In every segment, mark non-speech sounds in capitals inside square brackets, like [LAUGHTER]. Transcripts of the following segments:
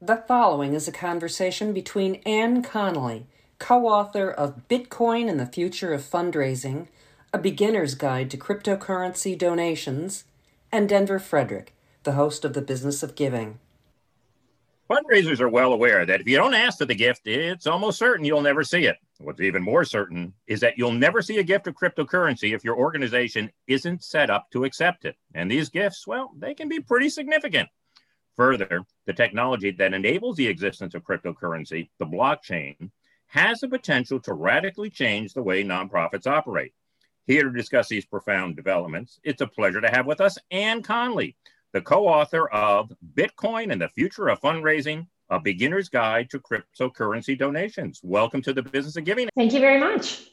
The following is a conversation between Anne Connelly, co author of Bitcoin and the Future of Fundraising, A Beginner's Guide to Cryptocurrency Donations, and Denver Frederick, the host of The Business of Giving. Fundraisers are well aware that if you don't ask for the gift, it's almost certain you'll never see it. What's even more certain is that you'll never see a gift of cryptocurrency if your organization isn't set up to accept it. And these gifts, well, they can be pretty significant. Further, the technology that enables the existence of cryptocurrency, the blockchain, has the potential to radically change the way nonprofits operate. Here to discuss these profound developments, it's a pleasure to have with us Anne Connelly, the co author of Bitcoin and the Future of Fundraising A Beginner's Guide to Cryptocurrency Donations. Welcome to the Business of Giving. Thank you very much.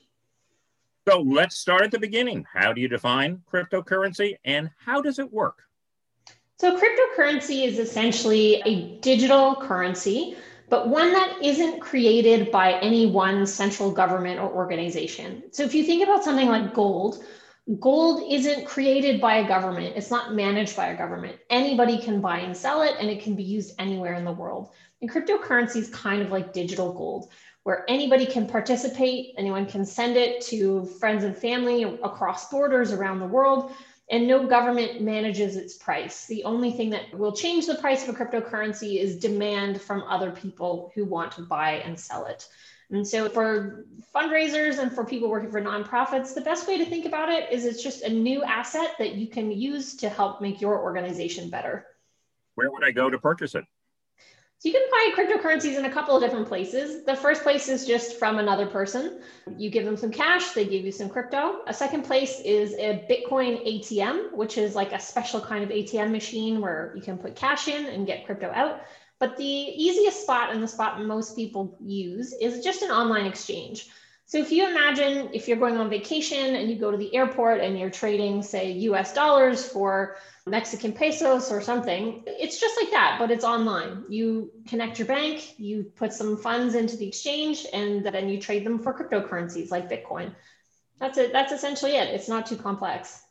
So let's start at the beginning. How do you define cryptocurrency and how does it work? So, cryptocurrency is essentially a digital currency, but one that isn't created by any one central government or organization. So, if you think about something like gold, gold isn't created by a government, it's not managed by a government. Anybody can buy and sell it, and it can be used anywhere in the world. And cryptocurrency is kind of like digital gold, where anybody can participate, anyone can send it to friends and family across borders around the world. And no government manages its price. The only thing that will change the price of a cryptocurrency is demand from other people who want to buy and sell it. And so, for fundraisers and for people working for nonprofits, the best way to think about it is it's just a new asset that you can use to help make your organization better. Where would I go to purchase it? So, you can find cryptocurrencies in a couple of different places. The first place is just from another person. You give them some cash, they give you some crypto. A second place is a Bitcoin ATM, which is like a special kind of ATM machine where you can put cash in and get crypto out. But the easiest spot and the spot most people use is just an online exchange. So if you imagine if you're going on vacation and you go to the airport and you're trading, say, US dollars for Mexican pesos or something, it's just like that, but it's online. You connect your bank, you put some funds into the exchange, and then you trade them for cryptocurrencies like Bitcoin. That's it. That's essentially it. It's not too complex.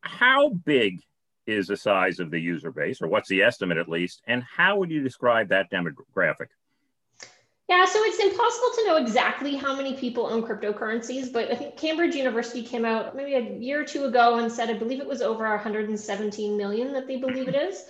How big is the size of the user base, or what's the estimate at least? And how would you describe that demographic? Yeah, so it's impossible to know exactly how many people own cryptocurrencies, but I think Cambridge University came out maybe a year or two ago and said, I believe it was over 117 million that they believe it is.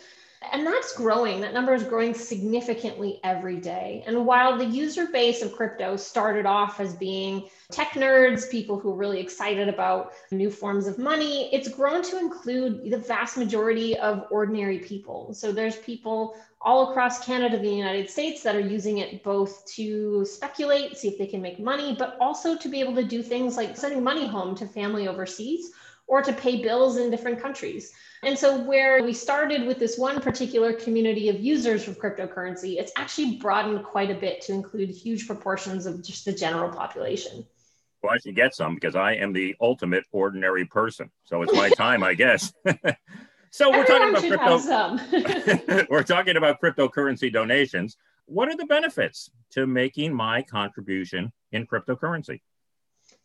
And that's growing. That number is growing significantly every day. And while the user base of crypto started off as being tech nerds, people who are really excited about new forms of money, it's grown to include the vast majority of ordinary people. So there's people all across Canada, the United States, that are using it both to speculate, see if they can make money, but also to be able to do things like sending money home to family overseas or to pay bills in different countries. And so, where we started with this one particular community of users of cryptocurrency, it's actually broadened quite a bit to include huge proportions of just the general population. Well, I should get some because I am the ultimate ordinary person. So it's my [LAUGHS] time, I guess. [LAUGHS] so we're Everyone talking about crypto. [LAUGHS] we're talking about cryptocurrency donations. What are the benefits to making my contribution in cryptocurrency?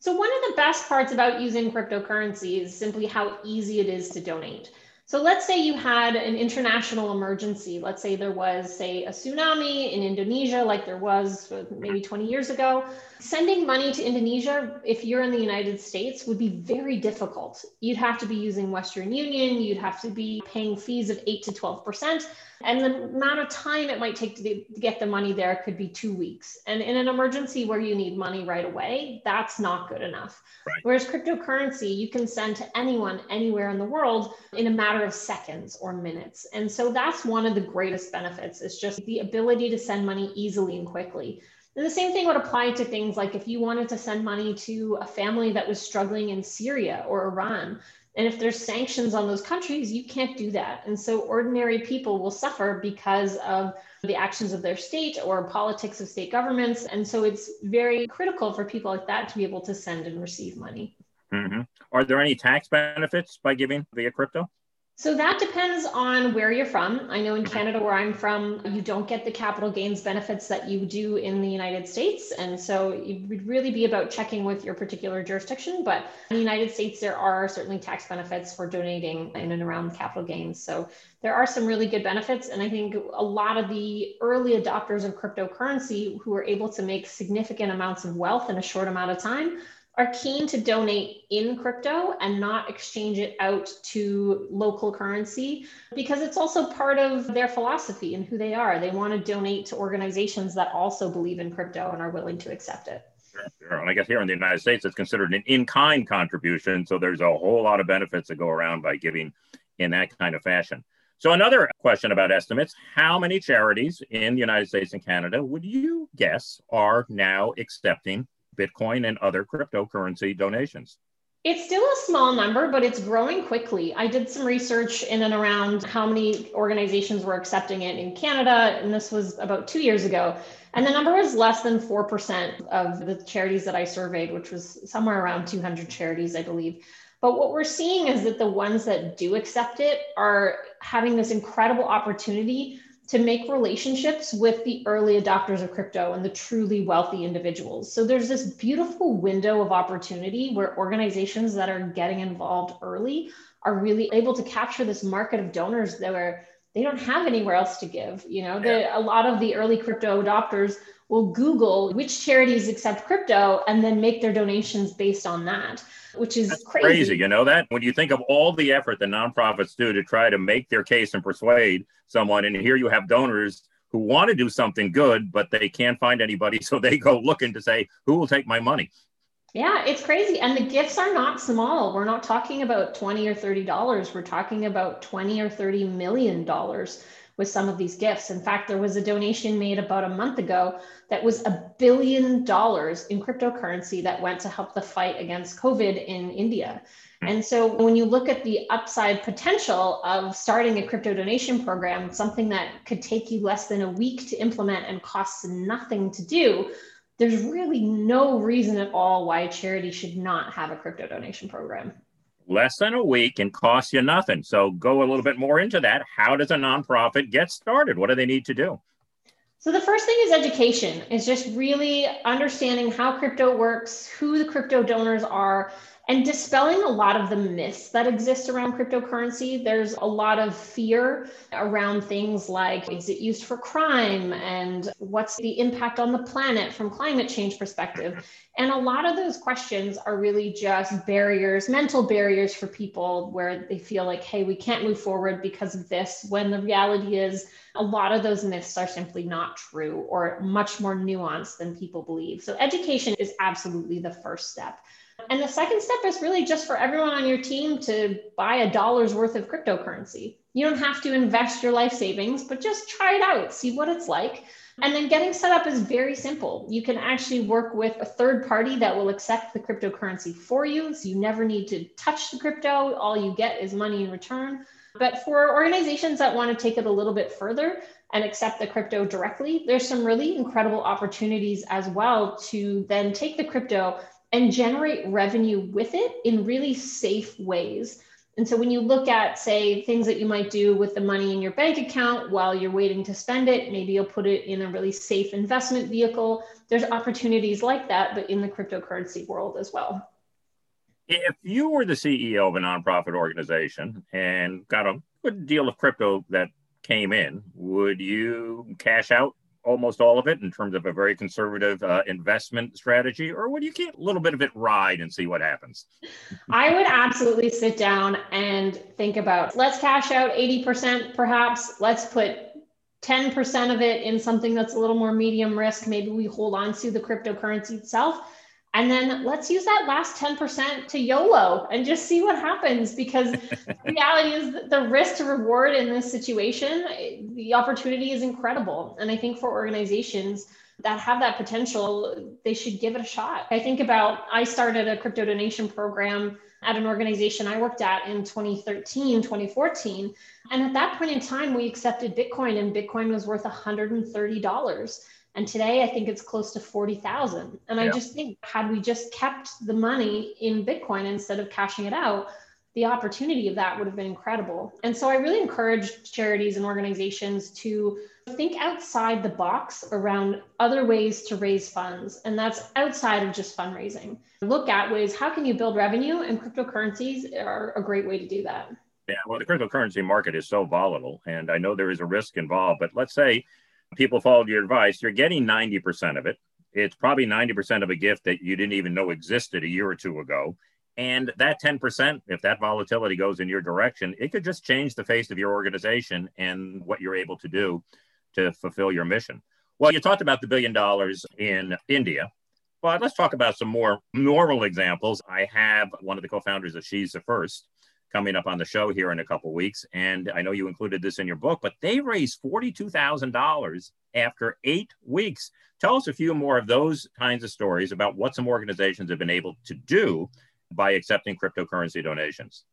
So, one of the best parts about using cryptocurrency is simply how easy it is to donate. So let's say you had an international emergency. Let's say there was, say, a tsunami in Indonesia, like there was maybe 20 years ago. Sending money to Indonesia, if you're in the United States, would be very difficult. You'd have to be using Western Union, you'd have to be paying fees of 8 to 12%. And the amount of time it might take to get the money there could be two weeks. And in an emergency where you need money right away, that's not good enough. Right. Whereas cryptocurrency, you can send to anyone, anywhere in the world in a matter of seconds or minutes. And so that's one of the greatest benefits is just the ability to send money easily and quickly. And the same thing would apply to things like if you wanted to send money to a family that was struggling in Syria or Iran, and if there's sanctions on those countries, you can't do that. And so ordinary people will suffer because of the actions of their state or politics of state governments. And so it's very critical for people like that to be able to send and receive money. Mm-hmm. Are there any tax benefits by giving via crypto? So that depends on where you're from. I know in Canada, where I'm from, you don't get the capital gains benefits that you do in the United States. And so it would really be about checking with your particular jurisdiction. But in the United States, there are certainly tax benefits for donating in and around capital gains. So there are some really good benefits. And I think a lot of the early adopters of cryptocurrency who are able to make significant amounts of wealth in a short amount of time are keen to donate in crypto and not exchange it out to local currency because it's also part of their philosophy and who they are. They want to donate to organizations that also believe in crypto and are willing to accept it. Sure, sure. And I guess here in the United States, it's considered an in kind contribution. So there's a whole lot of benefits that go around by giving in that kind of fashion. So, another question about estimates How many charities in the United States and Canada would you guess are now accepting Bitcoin and other cryptocurrency donations? It's still a small number, but it's growing quickly. I did some research in and around how many organizations were accepting it in Canada, and this was about two years ago. And the number was less than 4% of the charities that I surveyed, which was somewhere around 200 charities, I believe. But what we're seeing is that the ones that do accept it are having this incredible opportunity to make relationships with the early adopters of crypto and the truly wealthy individuals. So there's this beautiful window of opportunity where organizations that are getting involved early are really able to capture this market of donors that are they don't have anywhere else to give. You know, the, a lot of the early crypto adopters will Google which charities accept crypto and then make their donations based on that which is crazy. crazy. You know that when you think of all the effort that nonprofits do to try to make their case and persuade someone, and here you have donors who want to do something good, but they can't find anybody, [LAUGHS] so they go looking to say, "Who will take my money?" Yeah, it's crazy. And the gifts are not small. We're not talking about 20 or 30 dollars. We're talking about 20 or 30 million dollars with some of these gifts. In fact, there was a donation made about a month ago that was a billion dollars in cryptocurrency that went to help the fight against COVID in India. Hmm. And so when you look at the upside potential of starting a crypto donation program, something that could take you less than a week to implement and costs nothing to do, there's really no reason at all why a charity should not have a crypto donation program less than a week and costs you nothing. So go a little bit more into that. How does a nonprofit get started? What do they need to do? So the first thing is education. Is just really understanding how crypto works, who the crypto donors are, and dispelling a lot of the myths that exist around cryptocurrency. There's a lot of fear around things like is it used for crime and what's the impact on the planet from climate change perspective? And a lot of those questions are really just barriers, mental barriers for people where they feel like, hey, we can't move forward because of this, when the reality is a lot of those myths are simply not true or much more nuanced than people believe. So education is absolutely the first step. And the second step is really just for everyone on your team to buy a dollar's worth of cryptocurrency. You don't have to invest your life savings, but just try it out, see what it's like. And then getting set up is very simple. You can actually work with a third party that will accept the cryptocurrency for you. So you never need to touch the crypto. All you get is money in return. But for organizations that want to take it a little bit further and accept the crypto directly, there's some really incredible opportunities as well to then take the crypto and generate revenue with it in really safe ways. And so when you look at, say, things that you might do with the money in your bank account while you're waiting to spend it, maybe you'll put it in a really safe investment vehicle. There's opportunities like that, but in the cryptocurrency world as well. If you were the CEO of a nonprofit organization and got a good deal of crypto that came in, would you cash out almost all of it in terms of a very conservative uh, investment strategy, or would you keep a little bit of it ride and see what happens? I would absolutely sit down and think about let's cash out 80% perhaps. Let's put 10% of it in something that's a little more medium risk. Maybe we hold on to the cryptocurrency itself and then let's use that last 10% to YOLO and just see what happens because [LAUGHS] the reality is the risk to reward in this situation, the opportunity is incredible. And I think for organizations that have that potential, they should give it a shot. I think about, I started a crypto donation program at an organization I worked at in 2013, 2014. And at that point in time, we accepted Bitcoin and Bitcoin was worth $130. And today I think it's close to 40,000. And yeah. I just think had we just kept the money in Bitcoin instead of cashing it out, the opportunity of that would have been incredible. And so I really encourage charities and organizations to think outside the box around other ways to raise funds. And that's outside of just fundraising. Look at ways how can you build revenue, and cryptocurrencies are a great way to do that. Yeah, well, the cryptocurrency market is so volatile, and I know there is a risk involved, but let's say people followed your advice, you're getting 90% of it. It's probably 90% of a gift that you didn't even know existed a year or two ago. And that 10%, if that volatility goes in your direction, it could just change the face of your organization and what you're able to do to fulfill your mission. Well, you talked about the billion dollars in India. Well, let's talk about some more normal examples. I have one of the co founders of She's the First coming up on the show here in a couple weeks. And I know you included this in your book, but they raised $42,000 after eight weeks. Tell us a few more of those kinds of stories about what some organizations have been able to do by accepting cryptocurrency donations.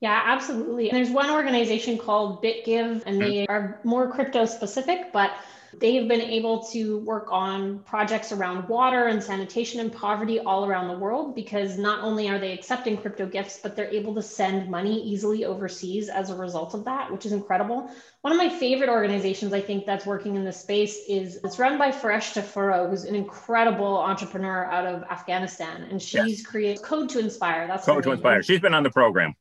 Yeah, absolutely. There's one organization called BitGive, and they mm-hmm. are more crypto specific, but They've been able to work on projects around water and sanitation and poverty all around the world because not only are they accepting crypto gifts, but they're able to send money easily overseas as a result of that, which is incredible. One of my favorite organizations I think that's working in this space is it's run by Fereshteh Forough, who's an incredible entrepreneur out of Afghanistan, and she's yes. created Code to Inspire. That's Code to Inspire. She's been on the program.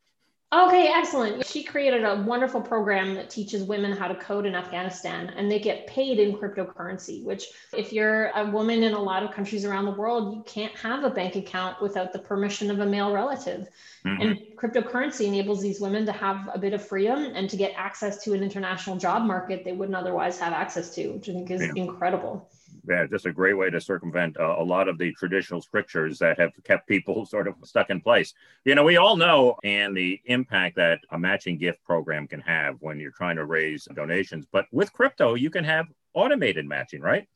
Okay, excellent. She created a wonderful program that teaches women how to code in Afghanistan and they get paid in cryptocurrency, which, if you're a woman in a lot of countries around the world, you can't have a bank account without the permission of a male relative. Mm-hmm. And cryptocurrency enables these women to have a bit of freedom and to get access to an international job market they wouldn't otherwise have access to, which I think is yeah. incredible yeah, just a great way to circumvent uh, a lot of the traditional strictures that have kept people [LAUGHS] sort of stuck in place. You know, we all know and the impact that a matching gift program can have when you're trying to raise donations. But with crypto, you can have automated matching, right?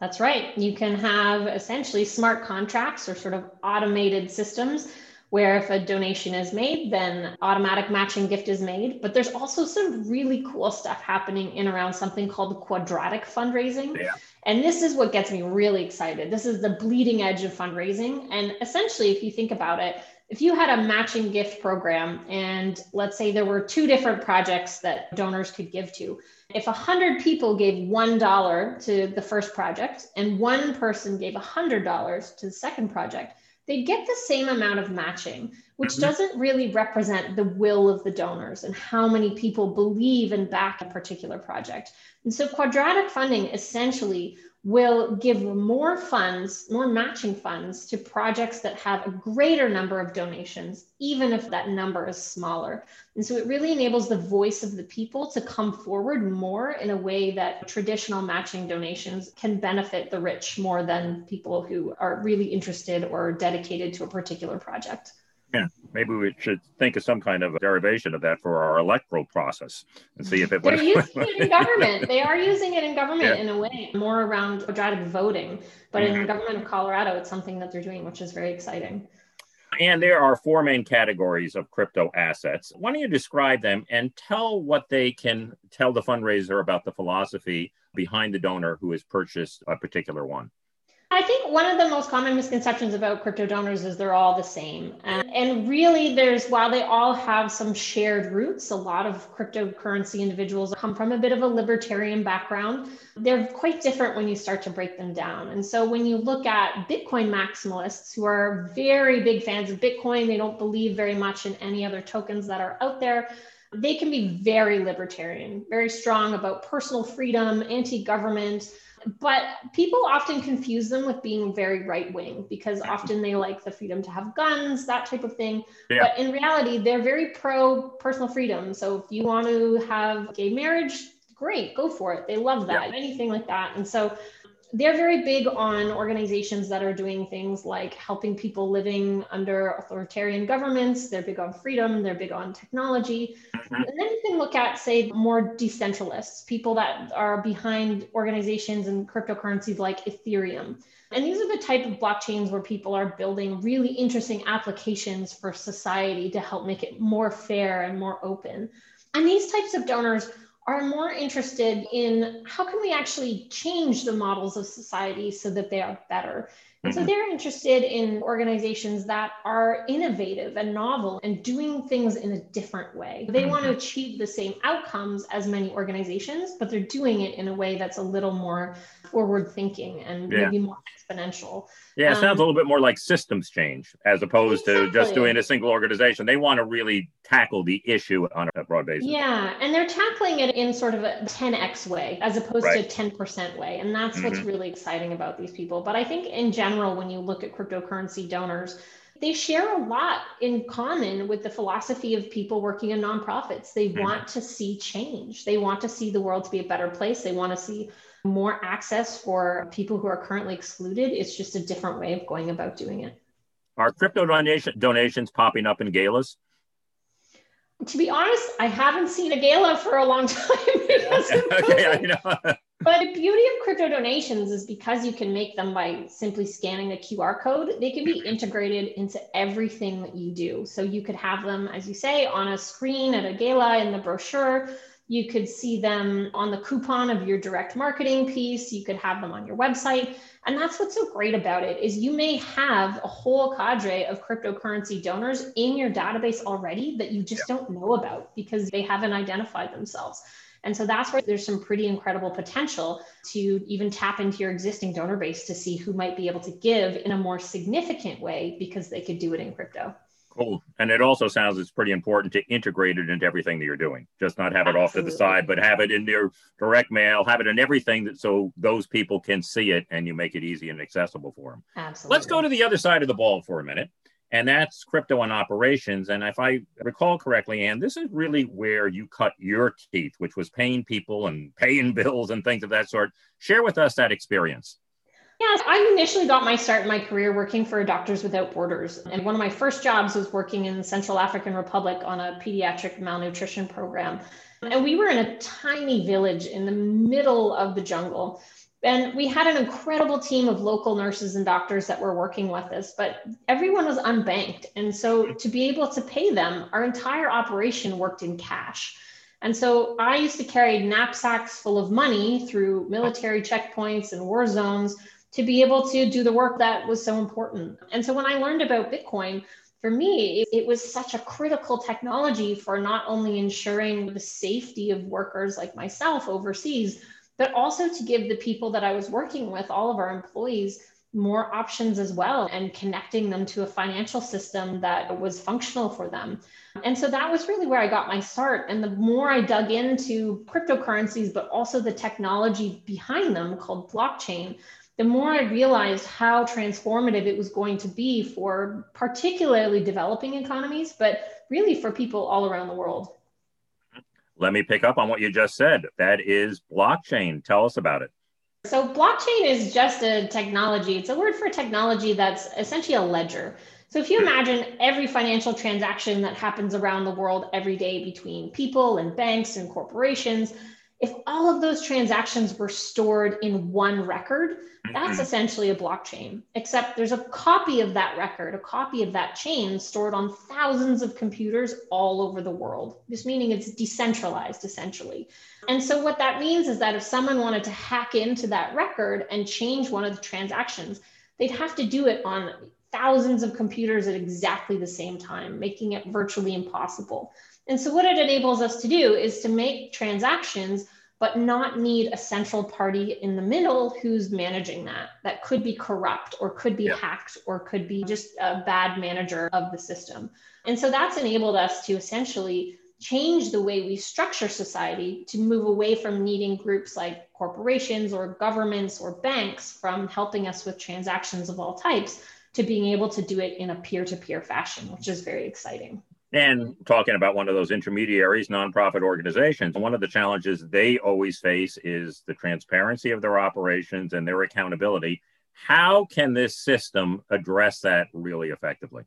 That's right. You can have essentially smart contracts or sort of automated systems where if a donation is made, then automatic matching gift is made. But there's also some really cool stuff happening in around something called quadratic fundraising. Yeah. And this is what gets me really excited. This is the bleeding edge of fundraising. And essentially, if you think about it, if you had a matching gift program and let's say there were two different projects that donors could give to, if 100 people gave $1 to the first project and one person gave $100 to the second project, they get the same amount of matching, which mm-hmm. doesn't really represent the will of the donors and how many people believe and back a particular project. And so quadratic funding essentially will give more funds, more matching funds to projects that have a greater number of donations, even if that number is smaller. And so it really enables the voice of the people to come forward more in a way that traditional matching donations can benefit the rich more than people who are really interested or dedicated to a particular project. Yeah, maybe we should think of some kind of a derivation of that for our electoral process and see if it. They're [LAUGHS] using it in government. They are using it in government yeah. in a way more around quadratic voting, but mm-hmm. in the government of Colorado, it's something that they're doing, which is very exciting. And there are four main categories of crypto assets. Why don't you describe them and tell what they can tell the fundraiser about the philosophy behind the donor who has purchased a particular one? I think one of the most common misconceptions about crypto donors is they're all the same. And, really, there's while they all have some shared roots, a lot of cryptocurrency individuals come from a bit of a libertarian background. They're quite different when you start to break them down. And so when you look at Bitcoin maximalists who are very big fans of Bitcoin, they don't believe very much in any other tokens that are out there they can be very libertarian, very strong about personal freedom, anti government, but people often confuse them with being very right wing because often they like the freedom to have guns, that type of thing. Yeah. But in reality, they're very pro personal freedom. So if you want to have gay marriage, great, go for it. They love that, yeah. anything like that. And so they're very big on organizations that are doing things like helping people living under authoritarian governments. They're big on freedom, they're big on technology. Mm-hmm. And then you can look at, say, more decentralists, people that are behind organizations and cryptocurrencies like Ethereum. And these are the type of blockchains where people are building really interesting applications for society to help make it more fair and more open. And these types of donors are more interested in how can we actually change the models of society so that they are better And so mm-hmm. they're interested in organizations that are innovative and novel and doing things in a different way. They want to mm-hmm. achieve the same outcomes as many organizations, but they're doing it in a way that's a little more forward thinking and yeah. maybe more exponential. Yeah, it sounds um, a little bit more like systems change as opposed exactly. to just doing a single organization. They want to really tackle the issue on a broad basis. Yeah, and they're tackling it in sort of a 10x way as opposed right. to 10% way. And that's mm-hmm. what's really exciting about these people. But I think in general, when you look at cryptocurrency donors, they share a lot in common with the philosophy of people working in nonprofits. They mm-hmm. want to see change. They want to see the world to be a better place. They want to see more access for people who are currently excluded. It's just a different way of going about doing it. Are crypto donation, donations popping up in galas? To be honest, I haven't seen a gala for a long time. [LAUGHS] [LAUGHS] okay, I know. [LAUGHS] But the beauty of crypto donations is because you can make them by simply scanning a QR code, they can be integrated into everything that you do. So you could have them, as you say, on a screen at a gala in the brochure. You could see them on the coupon of your direct marketing piece. You could have them on your website. And that's what's so great about it is you may have a whole cadre of cryptocurrency donors in your database already that you just yeah. don't know about because they haven't identified themselves. And so that's where there's some pretty incredible potential to even tap into your existing donor base to see who might be able to give in a more significant way because they could do it in crypto. Cool. And it also sounds it's pretty important to integrate it into everything that you're doing. Just not have it Absolutely. off to the side, but have it in your direct mail, have it in everything that so those people can see it and you make it easy and accessible for them. Absolutely. Let's go to the other side of the ball for a minute. And that's crypto and operations. And if I recall correctly, Anne, this is really where you cut your teeth, which was paying people and paying [LAUGHS] bills and things of that sort. Share with us that experience. Yes, I initially got my start in my career working for Doctors Without Borders. And one of my first jobs was working in the Central African Republic on a pediatric malnutrition program. And we were in a tiny village in the middle of the jungle. And we had an incredible team of local nurses and doctors that were working with us, but everyone was unbanked. And so to be able to pay them, our entire operation worked in cash. And so I used to carry knapsacks full of money through military checkpoints and war zones to be able to do the work that was so important. And so when I learned about Bitcoin, for me, it was such a critical technology for not only ensuring the safety of workers like myself overseas, but also to give the people that I was working with, all of our employees, more options as well and connecting them to a financial system that was functional for them. And so that was really where I got my start. And the more I dug into cryptocurrencies, but also the technology behind them called blockchain, the more I realized how transformative it was going to be for particularly developing economies, but really for people all around the world. Let me pick up on what you just said. That is blockchain. Tell us about it. So, blockchain is just a technology. It's a word for technology that's essentially a ledger. So, if you hmm. imagine every financial transaction that happens around the world every day between people and banks and corporations, if all of those transactions were stored in one record, that's mm-hmm. essentially a blockchain, except there's a copy of that record, a copy of that chain stored on thousands of computers all over the world. This meaning it's decentralized essentially. And so what that means is that if someone wanted to hack into that record and change one of the transactions, they'd have to do it on thousands of computers at exactly the same time, making it virtually impossible. And so what it enables us to do is to make transactions, but not need a central party in the middle who's managing that. That could be corrupt or could be yeah. hacked or could be just a bad manager of the system. And so that's enabled us to essentially change the way we structure society to move away from needing groups like corporations or governments or banks from helping us with transactions of all types to being able to do it in a peer to peer fashion, which is very exciting. And talking about one of those intermediaries, nonprofit organizations, one of the challenges they always face is the transparency of their operations and their accountability. How can this system address that really effectively?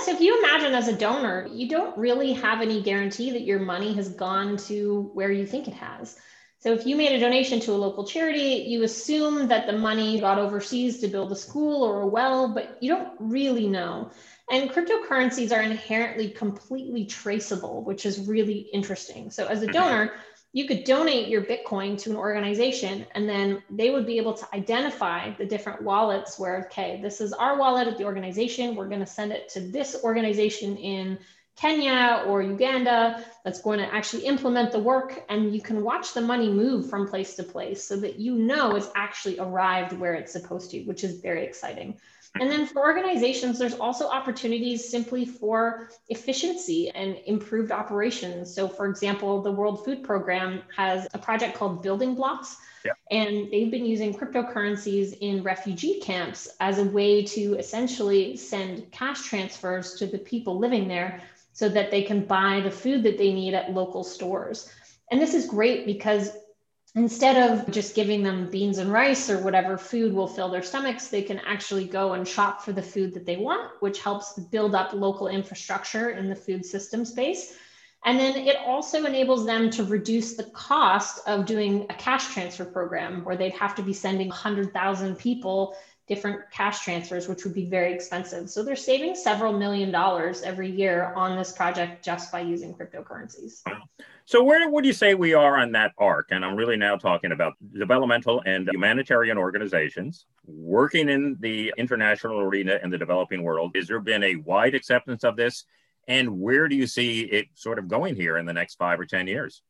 So, if you imagine as a donor, you don't really have any guarantee that your money has gone to where you think it has. So, if you made a donation to a local charity, you assume that the money got overseas to build a school or a well, but you don't really know. And cryptocurrencies are inherently completely traceable, which is really interesting. So, as a mm-hmm. donor, you could donate your Bitcoin to an organization and then they would be able to identify the different wallets where, okay, this is our wallet at the organization. We're going to send it to this organization in Kenya or Uganda that's going to actually implement the work. And you can watch the money move from place to place so that you know it's actually arrived where it's supposed to, which is very exciting. And then for organizations, there's also opportunities simply for efficiency and improved operations. So, for example, the World Food Program has a project called Building Blocks. Yeah. And they've been using cryptocurrencies in refugee camps as a way to essentially send cash transfers to the people living there so that they can buy the food that they need at local stores. And this is great because instead of just giving them beans and rice or whatever food will fill their stomachs, they can actually go and shop for the food that they want, which helps build up local infrastructure in the food system space. And then it also enables them to reduce the cost of doing a cash transfer program where they'd have to be sending 100,000 people different cash transfers, which would be very expensive. So they're saving several million dollars every year on this project just by using cryptocurrencies. So where would you say we are on that arc? And I'm really now talking about developmental and humanitarian organizations working in the international arena in the developing world. Has there been a wide acceptance of this? And where do you see it sort of going here in the next five or 10 years?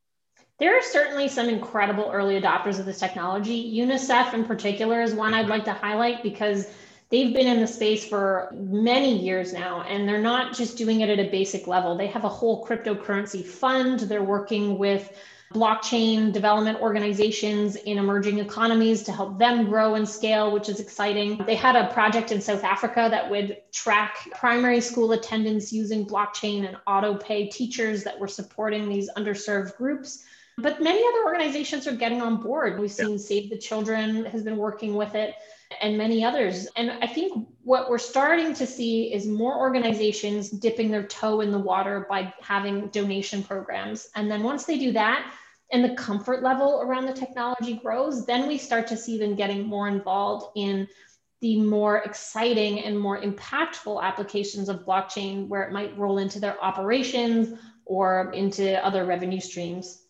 There are certainly some incredible early adopters of this technology. UNICEF, in particular, is one I'd mm-hmm. like to highlight because they've been in the space for many years now, and they're not just doing it at a basic level. They have a whole cryptocurrency fund. They're working with blockchain development organizations in emerging economies to help them grow and scale, which is exciting. They had a project in South Africa that would track primary school attendance using blockchain and auto pay teachers that were supporting these underserved groups. But many other organizations are getting on board. We've seen Save the Children has been working with it and many others. And I think what we're starting to see is more organizations dipping their toe in the water by having donation programs. And then once they do that, and the comfort level around the technology grows, then we start to see them getting more involved in the more exciting and more impactful applications of blockchain where it might roll into their operations or into other revenue streams.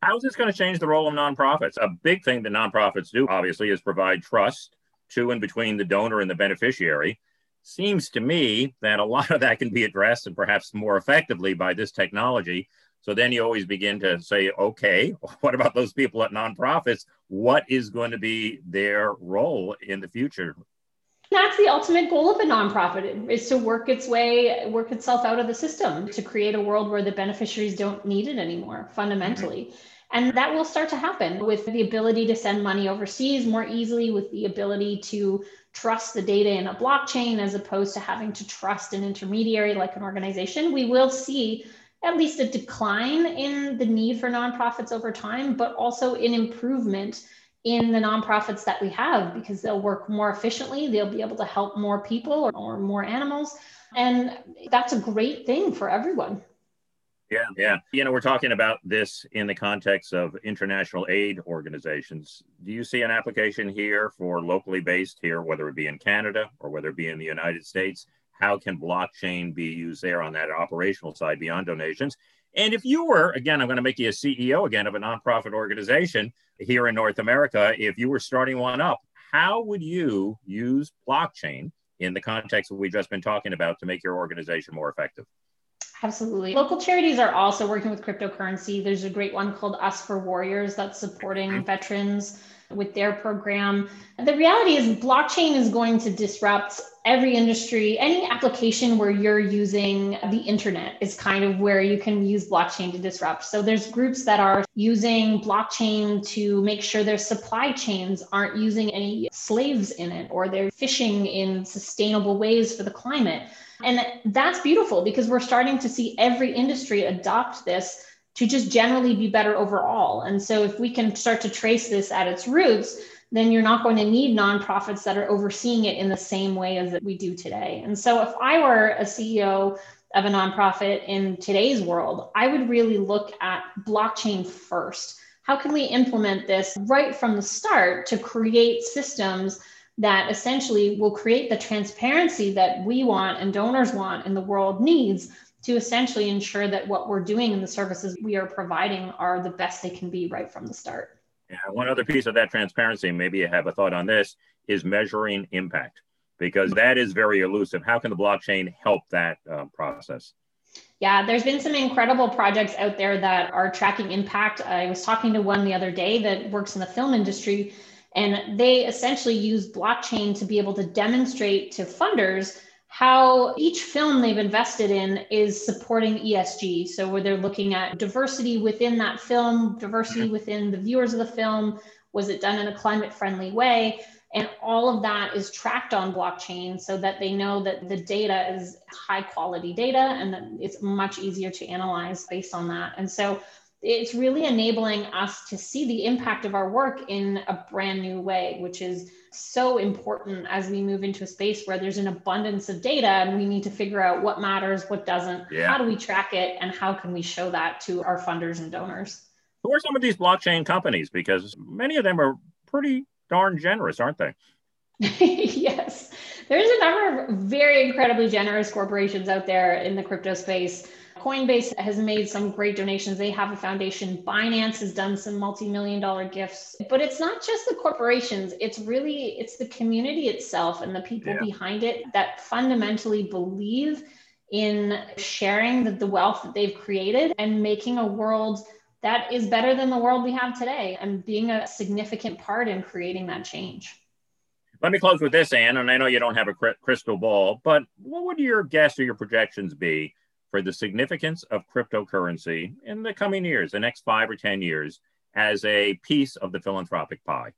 How is this going to change the role of nonprofits? A big thing that nonprofits do, obviously, is provide trust to and between the donor and the beneficiary. Seems to me that a lot of that can be addressed and perhaps more effectively by this technology. So then you always begin to say, okay, [LAUGHS] what about those people at nonprofits? What is going to be their role in the future? That's the ultimate goal of a nonprofit is to work its way, work itself out of the system to create a world where the beneficiaries don't need it anymore fundamentally. Mm-hmm. And that will start to happen with the ability to send money overseas more easily, with the ability to trust the data in a blockchain as opposed to having to trust an intermediary like an organization. We will see at least a decline in the need for nonprofits over time, but also an improvement in the nonprofits that we have because they'll work more efficiently, they'll be able to help more people or, or more animals. And that's a great thing for everyone. Yeah, yeah. You know, we're talking about this in the context of international aid organizations. Do you see an application here for locally based here, whether it be in Canada or whether it be in the United States? How can blockchain be used there on that operational side beyond donations? And if you were, again, I'm going to make you a CEO again of a nonprofit organization here in North America, if you were starting one up, how would you use blockchain in the context that we've just been talking about to make your organization more effective? Absolutely. Local charities are also working with cryptocurrency. There's a great one called Us for Warriors that's supporting mm-hmm. veterans with their program. The reality is, blockchain is going to disrupt every industry. Any application where you're using the internet is kind of where you can use blockchain to disrupt. So there's groups that are using blockchain to make sure their supply chains aren't using any slaves in it or they're fishing in sustainable ways for the climate. And that's beautiful because we're starting to see every industry adopt this to just generally be better overall. And so if we can start to trace this at its roots, then you're not going to need nonprofits that are overseeing it in the same way as that we do today. And so if I were a CEO of a nonprofit in today's world, I would really look at blockchain first. How can we implement this right from the start to create systems that essentially will create the transparency that we want and donors want and the world needs to essentially ensure that what we're doing and the services we are providing are the best they can be right from the start. Yeah, one other piece of that transparency, maybe you have a thought on this, is measuring impact because that is very elusive. How can the blockchain help that uh, process? Yeah, there's been some incredible projects out there that are tracking impact. I was talking to one the other day that works in the film industry, and they essentially use blockchain to be able to demonstrate to funders how each film they've invested in is supporting ESG. So, where they're looking at diversity within that film, diversity mm-hmm. within the viewers of the film, was it done in a climate friendly way? And all of that is tracked on blockchain so that they know that the data is high quality data and that it's much easier to analyze based on that. And so it's really enabling us to see the impact of our work in a brand new way, which is so important as we move into a space where there's an abundance of data and we need to figure out what matters, what doesn't, yeah. how do we track it, and how can we show that to our funders and donors. Who are some of these blockchain companies? Because many of them are pretty darn generous, aren't they? [LAUGHS] yes. There's a number of very incredibly generous corporations out there in the crypto space. Coinbase has made some great donations. They have a foundation. Binance has done some multi-million dollar gifts. But it's not just the corporations. It's really it's the community itself and the people yeah. behind it that fundamentally believe in sharing the, the wealth that they've created and making a world that is better than the world we have today and being a significant part in creating that change. Let me close with this, Anne, and I know you don't have a crystal ball, but what would your guess or your projections be for the significance of cryptocurrency in the coming years, the next five or 10 years, as a piece of the philanthropic pie?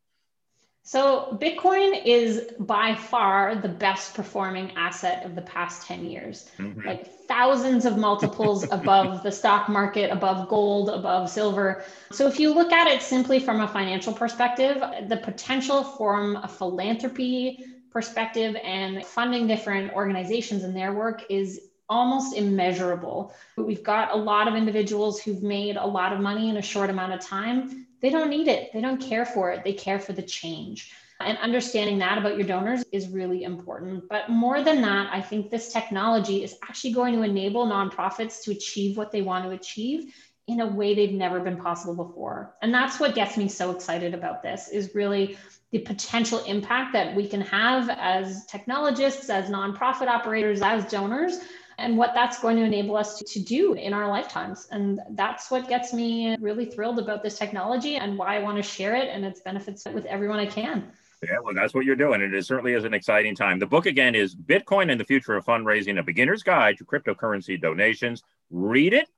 So, Bitcoin is by far the best performing asset of the past 10 years. Mm-hmm. Like thousands of multiples [LAUGHS] above the stock market, above gold, above silver. So, if you look at it simply from a financial perspective, the potential from a philanthropy perspective and funding different organizations in their work is almost immeasurable. But We've got a lot of individuals who've made a lot of money in a short amount of time they don't need it. They don't care for it. They care for the change. And understanding that about your donors is really important. But more than that, I think this technology is actually going to enable nonprofits to achieve what they want to achieve in a way they've never been possible before. And that's what gets me so excited about this is really the potential impact that we can have as technologists, as nonprofit operators, as donors and what that's going to enable us to, to do in our lifetimes. And that's what gets me really thrilled about this technology and why I want to share it and its benefits with everyone I can. Yeah, well, that's what you're doing. And it certainly is an exciting time. The book again is Bitcoin and the Future of Fundraising: A Beginner's Guide to Cryptocurrency Donations. Read it,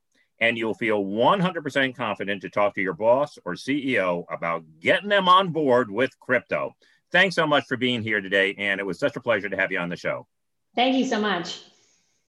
and you'll feel 100% confident to talk to your boss or CEO about getting them on board with crypto. Thanks so much for being here today, and it was such a pleasure to have you on the show. Thank you so much.